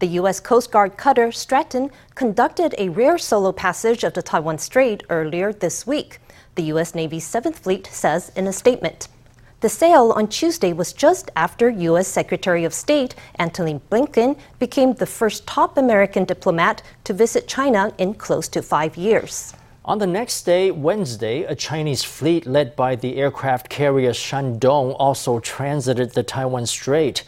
The U.S. Coast Guard cutter Stratton conducted a rare solo passage of the Taiwan Strait earlier this week, the U.S. Navy's 7th Fleet says in a statement. The sail on Tuesday was just after U.S. Secretary of State Antony Blinken became the first top American diplomat to visit China in close to five years. On the next day, Wednesday, a Chinese fleet led by the aircraft carrier Shandong also transited the Taiwan Strait.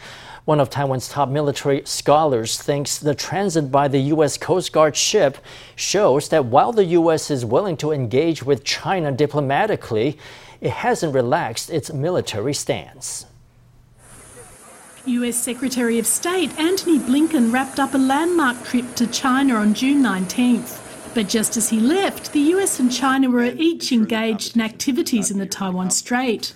One of Taiwan's top military scholars thinks the transit by the U.S. Coast Guard ship shows that while the U.S. is willing to engage with China diplomatically, it hasn't relaxed its military stance. US Secretary of State Antony Blinken wrapped up a landmark trip to China on June 19th. But just as he left, the US and China were each engaged in activities in the Taiwan Strait.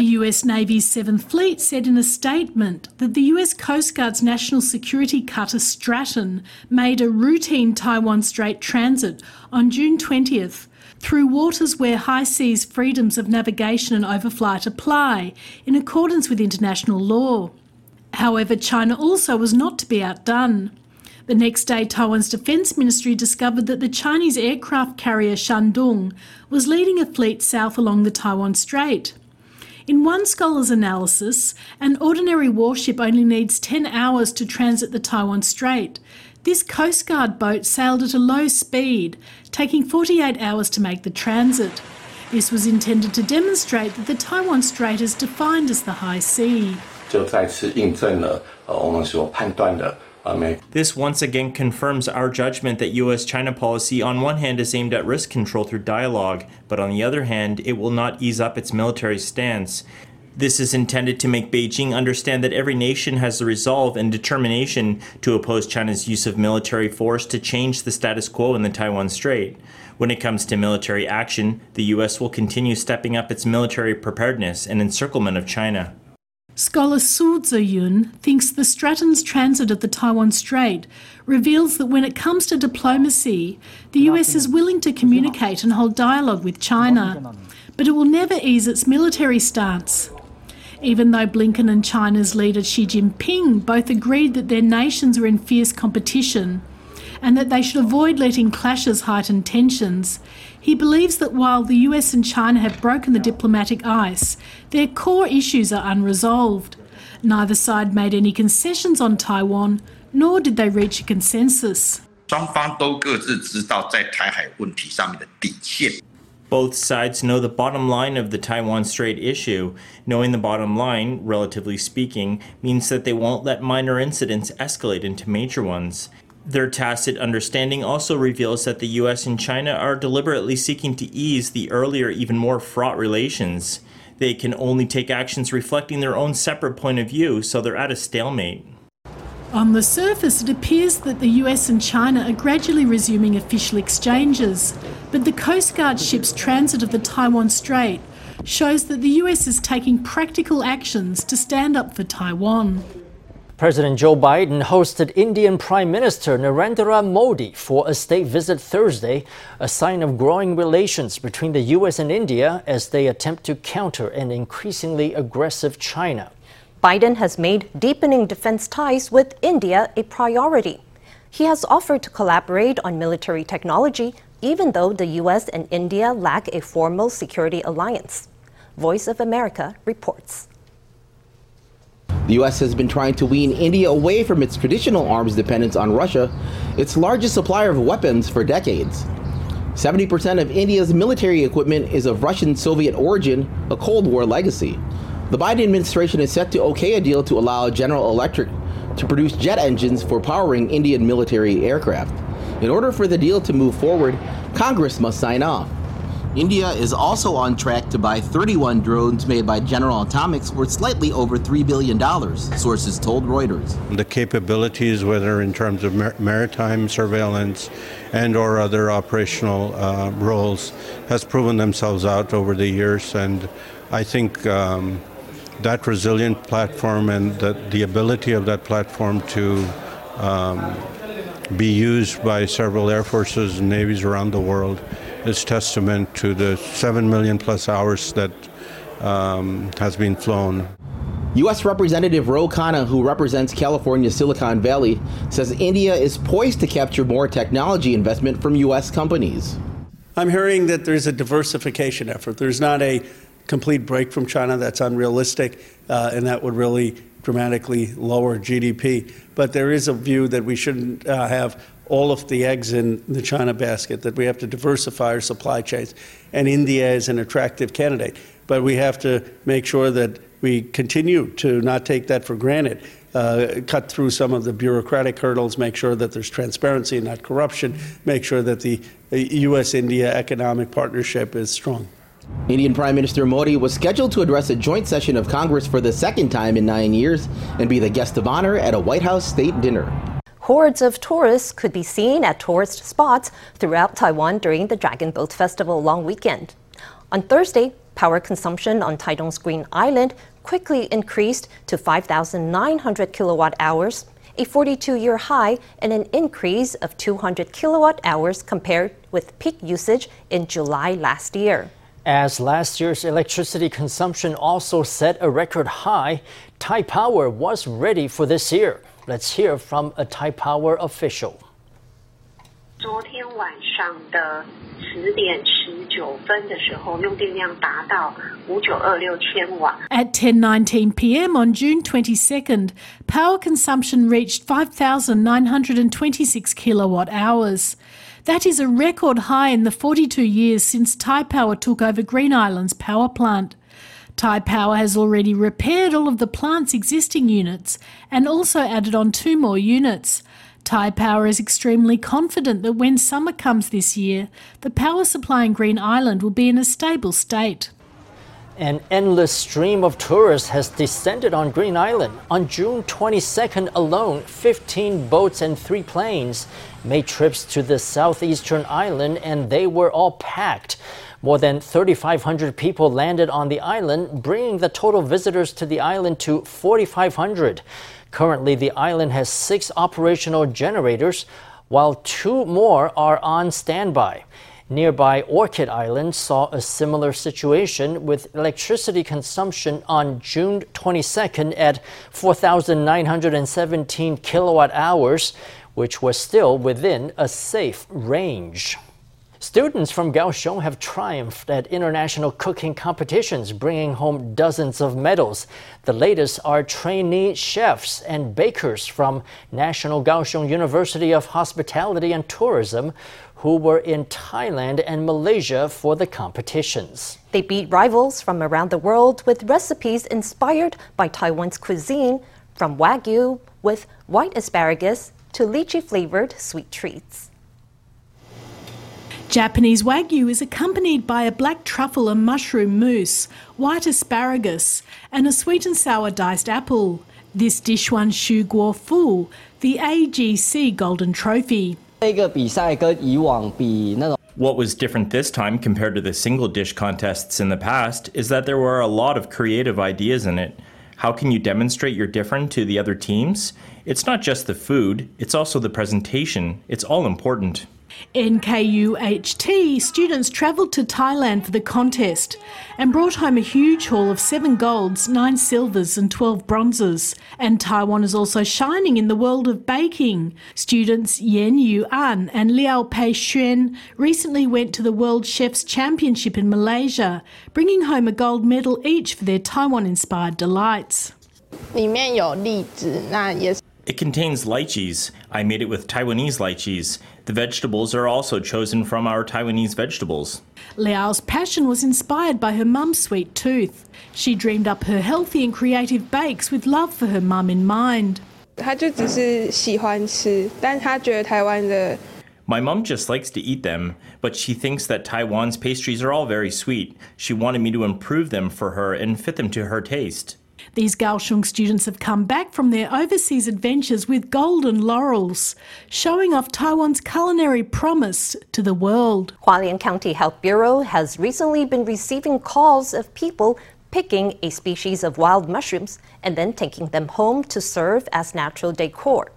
The US Navy's 7th Fleet said in a statement that the US Coast Guard's national security cutter Stratton made a routine Taiwan Strait transit on June 20th through waters where high seas freedoms of navigation and overflight apply, in accordance with international law. However, China also was not to be outdone. The next day, Taiwan's Defence Ministry discovered that the Chinese aircraft carrier Shandong was leading a fleet south along the Taiwan Strait. In one scholar's analysis, an ordinary warship only needs 10 hours to transit the Taiwan Strait, this Coast Guard boat sailed at a low speed, taking 48 hours to make the transit. This was intended to demonstrate that the Taiwan Strait is defined as the high sea. This once again confirms our judgment that U.S. China policy on one hand is aimed at risk control through dialogue, but on the other hand, it will not ease up its military stance. This is intended to make Beijing understand that every nation has the resolve and determination to oppose China's use of military force to change the status quo in the Taiwan Strait. When it comes to military action, the U.S. will continue stepping up its military preparedness and encirclement of China. Scholar Su Ziyun thinks the Stratton's transit at the Taiwan Strait reveals that when it comes to diplomacy, the US is willing to communicate and hold dialogue with China, but it will never ease its military stance. Even though Blinken and China's leader Xi Jinping both agreed that their nations are in fierce competition and that they should avoid letting clashes heighten tensions. He believes that while the US and China have broken the diplomatic ice, their core issues are unresolved. Neither side made any concessions on Taiwan, nor did they reach a consensus. Both sides know the bottom line of the Taiwan Strait issue. Knowing the bottom line, relatively speaking, means that they won't let minor incidents escalate into major ones. Their tacit understanding also reveals that the US and China are deliberately seeking to ease the earlier, even more fraught relations. They can only take actions reflecting their own separate point of view, so they're at a stalemate. On the surface, it appears that the US and China are gradually resuming official exchanges, but the Coast Guard ship's transit of the Taiwan Strait shows that the US is taking practical actions to stand up for Taiwan. President Joe Biden hosted Indian Prime Minister Narendra Modi for a state visit Thursday, a sign of growing relations between the U.S. and India as they attempt to counter an increasingly aggressive China. Biden has made deepening defense ties with India a priority. He has offered to collaborate on military technology, even though the U.S. and India lack a formal security alliance. Voice of America reports. The U.S. has been trying to wean India away from its traditional arms dependence on Russia, its largest supplier of weapons for decades. 70% of India's military equipment is of Russian Soviet origin, a Cold War legacy. The Biden administration is set to okay a deal to allow General Electric to produce jet engines for powering Indian military aircraft. In order for the deal to move forward, Congress must sign off. India is also on track to buy 31 drones made by General Atomics worth slightly over $3 billion, sources told Reuters. The capabilities, whether in terms of mar- maritime surveillance and or other operational uh, roles, has proven themselves out over the years. And I think um, that resilient platform and the, the ability of that platform to um, be used by several air forces and navies around the world is testament to the 7 million plus hours that um, has been flown. U.S. Representative Ro Khanna, who represents California's Silicon Valley, says India is poised to capture more technology investment from U.S. companies. I'm hearing that there's a diversification effort. There's not a complete break from China that's unrealistic, uh, and that would really dramatically lower GDP. But there is a view that we shouldn't uh, have all of the eggs in the China basket, that we have to diversify our supply chains. And India is an attractive candidate. But we have to make sure that we continue to not take that for granted. Uh, cut through some of the bureaucratic hurdles, make sure that there's transparency and not corruption, make sure that the U.S. India economic partnership is strong. Indian Prime Minister Modi was scheduled to address a joint session of Congress for the second time in nine years and be the guest of honor at a White House state dinner. Hordes of tourists could be seen at tourist spots throughout Taiwan during the Dragon Boat Festival long weekend. On Thursday, power consumption on Taidong's Green Island quickly increased to 5,900 kilowatt hours, a 42 year high and an increase of 200 kilowatt hours compared with peak usage in July last year. As last year's electricity consumption also set a record high, Taipower was ready for this year. Let's hear from a Taipower official. 昨天晚上的十点十九分的时候，用电量达到五九二六千瓦。At 10:19 p.m. on June 22nd, power consumption reached 5,926 kilowatt hours. That is a record high in the 42 years since Taipower took over Green Island's power plant. Taipower has already repaired all of the plant's existing units and also added on two more units. Taipower is extremely confident that when summer comes this year, the power supply in Green Island will be in a stable state. An endless stream of tourists has descended on Green Island. On June 22nd alone, 15 boats and three planes made trips to the southeastern island and they were all packed. More than 3,500 people landed on the island, bringing the total visitors to the island to 4,500. Currently, the island has six operational generators, while two more are on standby. Nearby Orchid Island saw a similar situation with electricity consumption on June 22nd at 4,917 kilowatt hours, which was still within a safe range. Students from Kaohsiung have triumphed at international cooking competitions, bringing home dozens of medals. The latest are trainee chefs and bakers from National Kaohsiung University of Hospitality and Tourism who were in Thailand and Malaysia for the competitions. They beat rivals from around the world with recipes inspired by Taiwan's cuisine, from wagyu with white asparagus to lychee flavored sweet treats. Japanese Wagyu is accompanied by a black truffle and mushroom mousse, white asparagus, and a sweet and sour diced apple. This dish won Shu Guo Fu, the AGC Golden Trophy. What was different this time compared to the single dish contests in the past is that there were a lot of creative ideas in it. How can you demonstrate you're different to the other teams? It's not just the food, it's also the presentation. It's all important. NKUHT students travelled to Thailand for the contest and brought home a huge haul of seven golds, nine silvers, and 12 bronzes. And Taiwan is also shining in the world of baking. Students Yen Yu An and Liao Pei Xuan recently went to the World Chefs Championship in Malaysia, bringing home a gold medal each for their Taiwan inspired delights. It contains lychees. I made it with Taiwanese lychees. The vegetables are also chosen from our Taiwanese vegetables. Liao's passion was inspired by her mum's sweet tooth. She dreamed up her healthy and creative bakes with love for her mum in mind. My mum just likes to eat them, but she thinks that Taiwan's pastries are all very sweet. She wanted me to improve them for her and fit them to her taste. These Kaohsiung students have come back from their overseas adventures with golden laurels, showing off Taiwan's culinary promise to the world. Hualien County Health Bureau has recently been receiving calls of people picking a species of wild mushrooms and then taking them home to serve as natural decor.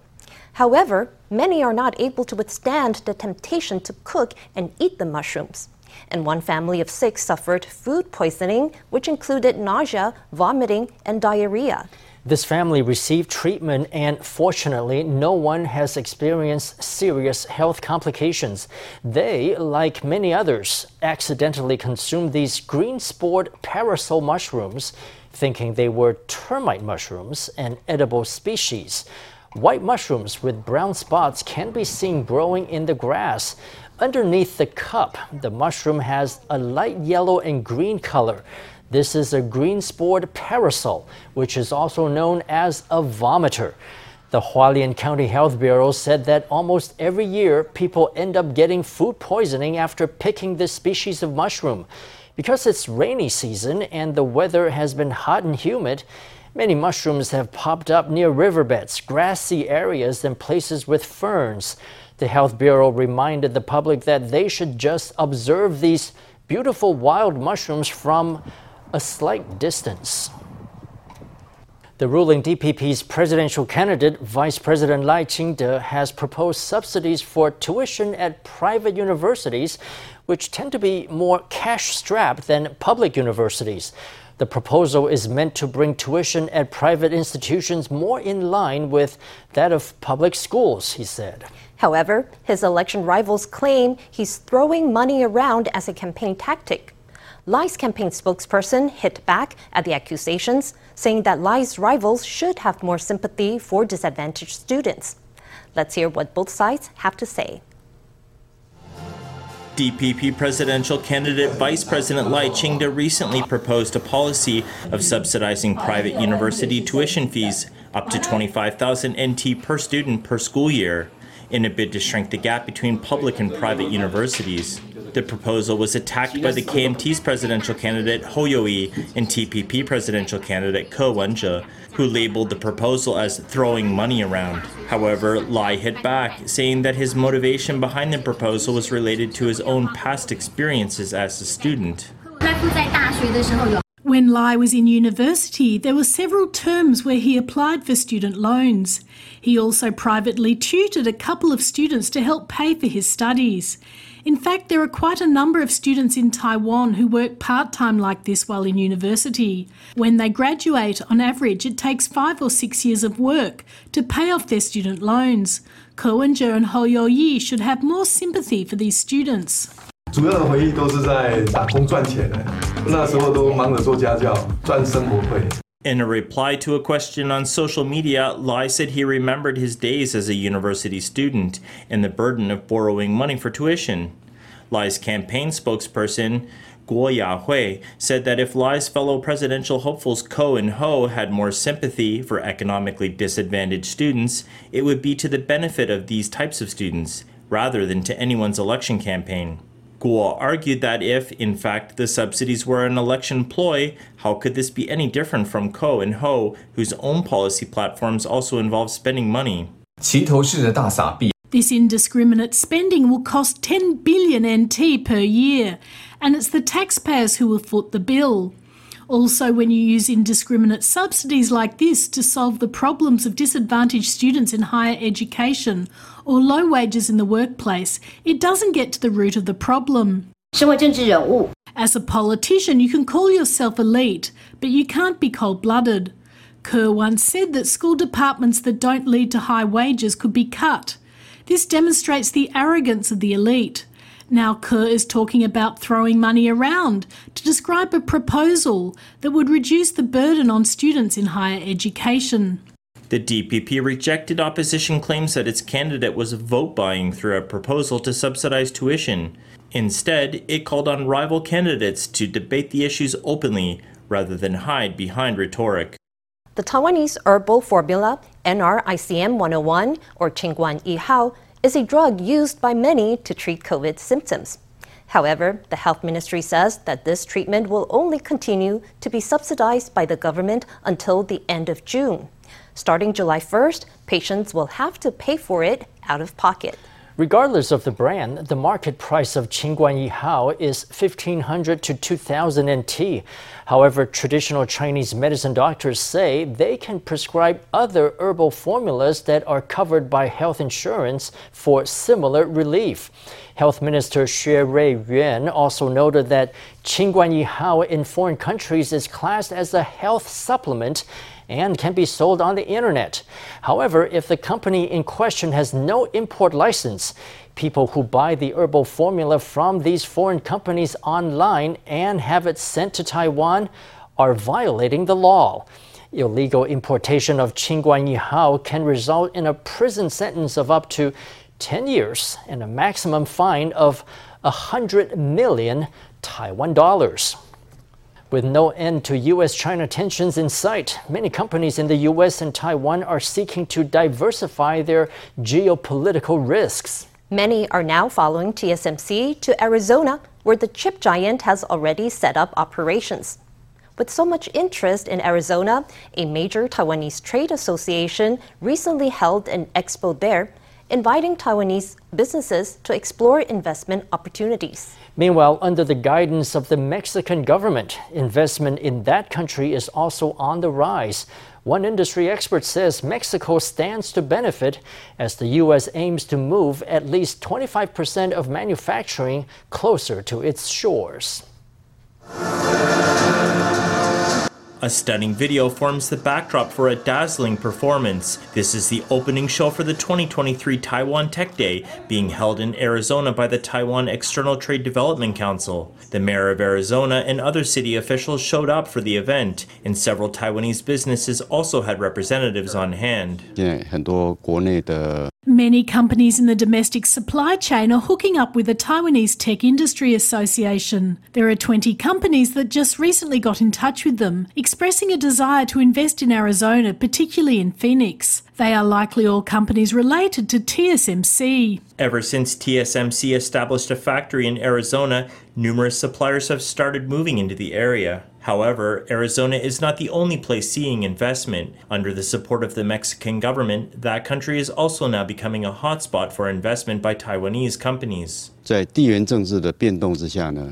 However, many are not able to withstand the temptation to cook and eat the mushrooms. And one family of six suffered food poisoning, which included nausea, vomiting, and diarrhea. This family received treatment, and fortunately, no one has experienced serious health complications. They, like many others, accidentally consumed these green spored parasol mushrooms, thinking they were termite mushrooms, an edible species. White mushrooms with brown spots can be seen growing in the grass. Underneath the cup, the mushroom has a light yellow and green color. This is a green spored parasol, which is also known as a vomiter. The Hualien County Health Bureau said that almost every year people end up getting food poisoning after picking this species of mushroom. Because it's rainy season and the weather has been hot and humid, many mushrooms have popped up near riverbeds, grassy areas, and places with ferns. The Health Bureau reminded the public that they should just observe these beautiful wild mushrooms from a slight distance. The ruling DPP's presidential candidate, Vice President Lai Ching-te, has proposed subsidies for tuition at private universities, which tend to be more cash-strapped than public universities. The proposal is meant to bring tuition at private institutions more in line with that of public schools, he said. However, his election rivals claim he's throwing money around as a campaign tactic. Lai's campaign spokesperson hit back at the accusations, saying that Lai's rivals should have more sympathy for disadvantaged students. Let's hear what both sides have to say. DPP presidential candidate Vice President Lai Ching-te recently proposed a policy of subsidizing private university tuition fees up to 25,000 NT per student per school year in a bid to shrink the gap between public and private universities. The proposal was attacked by the KMT's presidential candidate Hou You-yi and TPP presidential candidate Ko Wen-je, who labeled the proposal as throwing money around. However, Lai hit back, saying that his motivation behind the proposal was related to his own past experiences as a student. When Lai was in university, there were several terms where he applied for student loans. He also privately tutored a couple of students to help pay for his studies. In fact, there are quite a number of students in Taiwan who work part time like this while in university. When they graduate, on average, it takes five or six years of work to pay off their student loans. Ko Wen-je and Hou You-yi should have more sympathy for these students. 主要的回忆都是在打工赚钱的，那时候都忙着做家教赚生活费。In a reply to a question on social media, Lai said he remembered his days as a university student and the burden of borrowing money for tuition. Lai's campaign spokesperson, Guo Yahui, said that if Lai's fellow presidential hopefuls Ko and Hou had more sympathy for economically disadvantaged students, it would be to the benefit of these types of students rather than to anyone's election campaign. Guo argued that if, in fact, the subsidies were an election ploy, how could this be any different from Ko and Hou, whose own policy platforms also involve spending money? This indiscriminate spending will cost 10 billion NT per year, and it's the taxpayers who will foot the bill. Also, when you use indiscriminate subsidies like this to solve the problems of disadvantaged students in higher education or low wages in the workplace, it doesn't get to the root of the problem. As a politician, you can call yourself elite, but you can't be cold blooded. Ko once said that school departments that don't lead to high wages could be cut. This demonstrates the arrogance of the elite. Now Ko is talking about throwing money around to describe a proposal that would reduce the burden on students in higher education. The DPP rejected opposition claims that its candidate was vote buying through a proposal to subsidize tuition. Instead, it called on rival candidates to debate the issues openly rather than hide behind rhetoric. The Taiwanese herbal formula NRICM 101 or Qingguan Yihao is a drug used by many to treat COVID symptoms. However, the health ministry says that this treatment will only continue to be subsidized by the government until the end of June. Starting July 1st, patients will have to pay for it out of pocket. Regardless of the brand, the market price of Qingguan Yihao is 1500 to 2000 NT. However, traditional Chinese medicine doctors say they can prescribe other herbal formulas that are covered by health insurance for similar relief. Health Minister Xue Rui-yuan also noted that Qingguan Yihao in foreign countries is classed as a health supplement and can be sold on the internet. However, if the company in question has no import license, people who buy the herbal formula from these foreign companies online and have it sent to Taiwan are violating the law. Illegal importation of Qingguan Yihao can result in a prison sentence of up to 10 years and a maximum fine of 100 million Taiwan dollars. With no end to U.S. China tensions in sight, many companies in the U.S. and Taiwan are seeking to diversify their geopolitical risks. Many are now following TSMC to Arizona, where the chip giant has already set up operations. With so much interest in Arizona, a major Taiwanese trade association recently held an expo there inviting Taiwanese businesses to explore investment opportunities. Meanwhile, under the guidance of the Mexican government, investment in that country is also on the rise. One industry expert says Mexico stands to benefit as the U.S. aims to move at least 25% of manufacturing closer to its shores. A stunning video forms the backdrop for a dazzling performance. This is the opening show for the 2023 Taiwan Tech Day, being held in Arizona by the Taiwan External Trade Development Council. The mayor of Arizona and other city officials showed up for the event, and several Taiwanese businesses also had representatives on hand. Many companies in the domestic supply chain are hooking up with the Taiwanese Tech Industry Association. There are 20 companies that just recently got in touch with them, expressing a desire to invest in Arizona, particularly in Phoenix. They are likely all companies related to TSMC. Ever since TSMC established a factory in Arizona, numerous suppliers have started moving into the area. However, Arizona is not the only place seeing investment. Under the support of the Mexican government, that country is also now becoming a hotspot for investment by Taiwanese companies.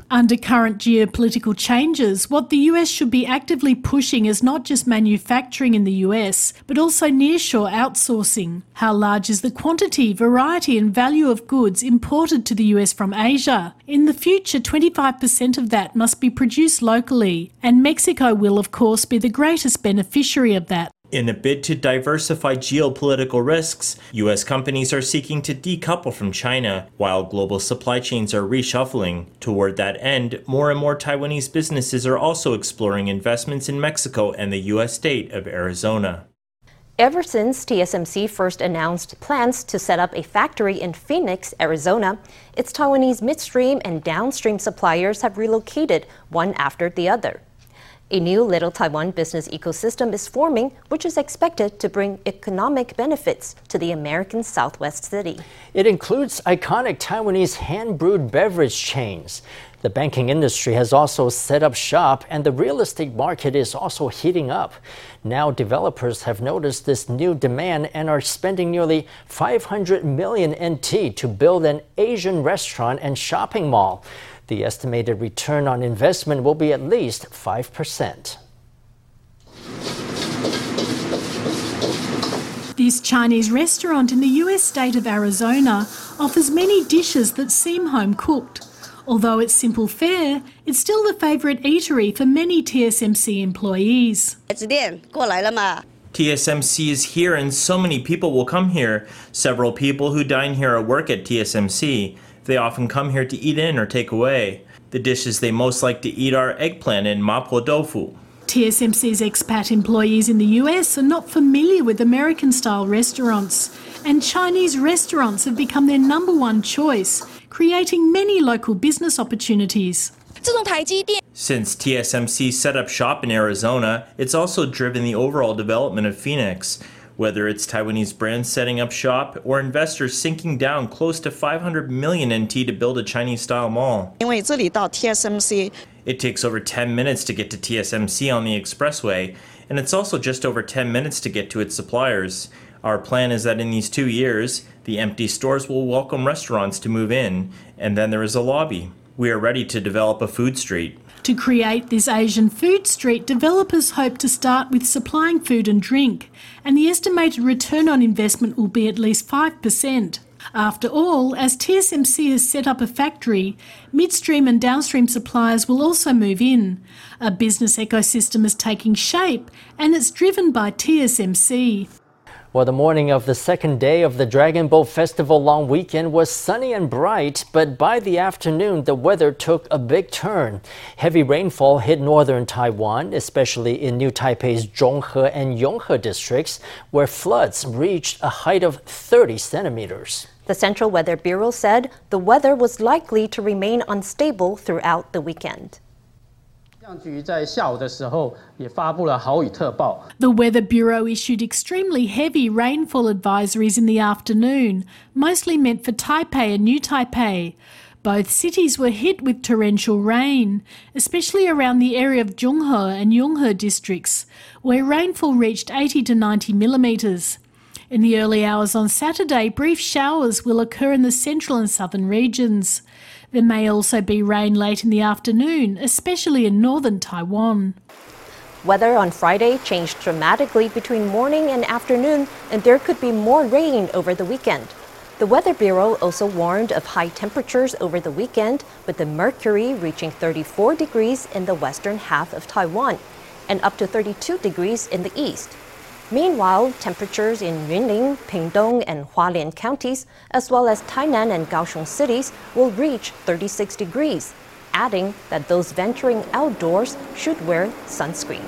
Under current geopolitical changes, what the US should be actively pushing is not just manufacturing in the US, but also nearshore outsourcing. How large is the quantity, variety, and value of goods imported to the US from Asia? In the future, 25% of that must be produced locally, and Mexico will, of course, be the greatest beneficiary of that. In a bid to diversify geopolitical risks, U.S. companies are seeking to decouple from China, while global supply chains are reshuffling. Toward that end, more and more Taiwanese businesses are also exploring investments in Mexico and the U.S. state of Arizona. Ever since TSMC first announced plans to set up a factory in Phoenix, Arizona, its Taiwanese midstream and downstream suppliers have relocated one after the other. A new Little Taiwan business ecosystem is forming, which is expected to bring economic benefits to the American Southwest city. It includes iconic Taiwanese hand brewed beverage chains. The banking industry has also set up shop, and the real estate market is also heating up. Now, developers have noticed this new demand and are spending nearly 500 million NT to build an Asian restaurant and shopping mall. The estimated return on investment will be at least 5%. This Chinese restaurant in the US state of Arizona offers many dishes that seem home cooked. Although it's simple fare, it's still the favourite eatery for many TSMC employees. TSMC is here and so many people will come here. Several people who dine here or work at TSMC. They often come here to eat in or take away. The dishes they most like to eat are eggplant and mapo tofu. TSMC's expat employees in the US are not familiar with American style restaurants, and Chinese restaurants have become their number one choice, creating many local business opportunities. Since TSMC set up shop in Arizona, it's also driven the overall development of Phoenix whether it's Taiwanese brands setting up shop or investors sinking down close to 500 million NT to build a Chinese style mall. It takes over 10 minutes to get to TSMC on the expressway, and it's also just over 10 minutes to get to its suppliers. Our plan is that in these two years, The empty stores will welcome restaurants to move in, and then there is a lobby. We are ready to develop a food street. To create this Asian food street, developers hope to start with supplying food and drink, and the estimated return on investment will be at least 5%. After all, as TSMC has set up a factory, midstream and downstream suppliers will also move in. A business ecosystem is taking shape, and it's driven by TSMC. Well, the morning of the second day of the Dragon Boat Festival long weekend was sunny and bright, but by the afternoon, the weather took a big turn. Heavy rainfall hit northern Taiwan, especially in New Taipei's Zhonghe and Yonghe districts, where floods reached a height of 30 centimeters. The Central Weather Bureau said the weather was likely to remain unstable throughout the weekend. The Weather Bureau issued extremely heavy rainfall advisories in the afternoon, mostly meant for Taipei and New Taipei. Both cities were hit with torrential rain, especially around the area of Zhonghe and Yonghe districts, where rainfall reached 80 to 90 millimetres. In the early hours on Saturday, brief showers will occur in the central and southern regions. There may also be rain late in the afternoon, especially in northern Taiwan. Weather on Friday changed dramatically between morning and afternoon, and there could be more rain over the weekend. The Weather Bureau also warned of high temperatures over the weekend, with the mercury reaching 34 degrees in the western half of Taiwan and up to 32 degrees in the east. Meanwhile, temperatures in Yunlin, Pingdong, and Hualien counties, as well as Tainan and Kaohsiung cities, will reach 36 degrees, adding that those venturing outdoors should wear sunscreen.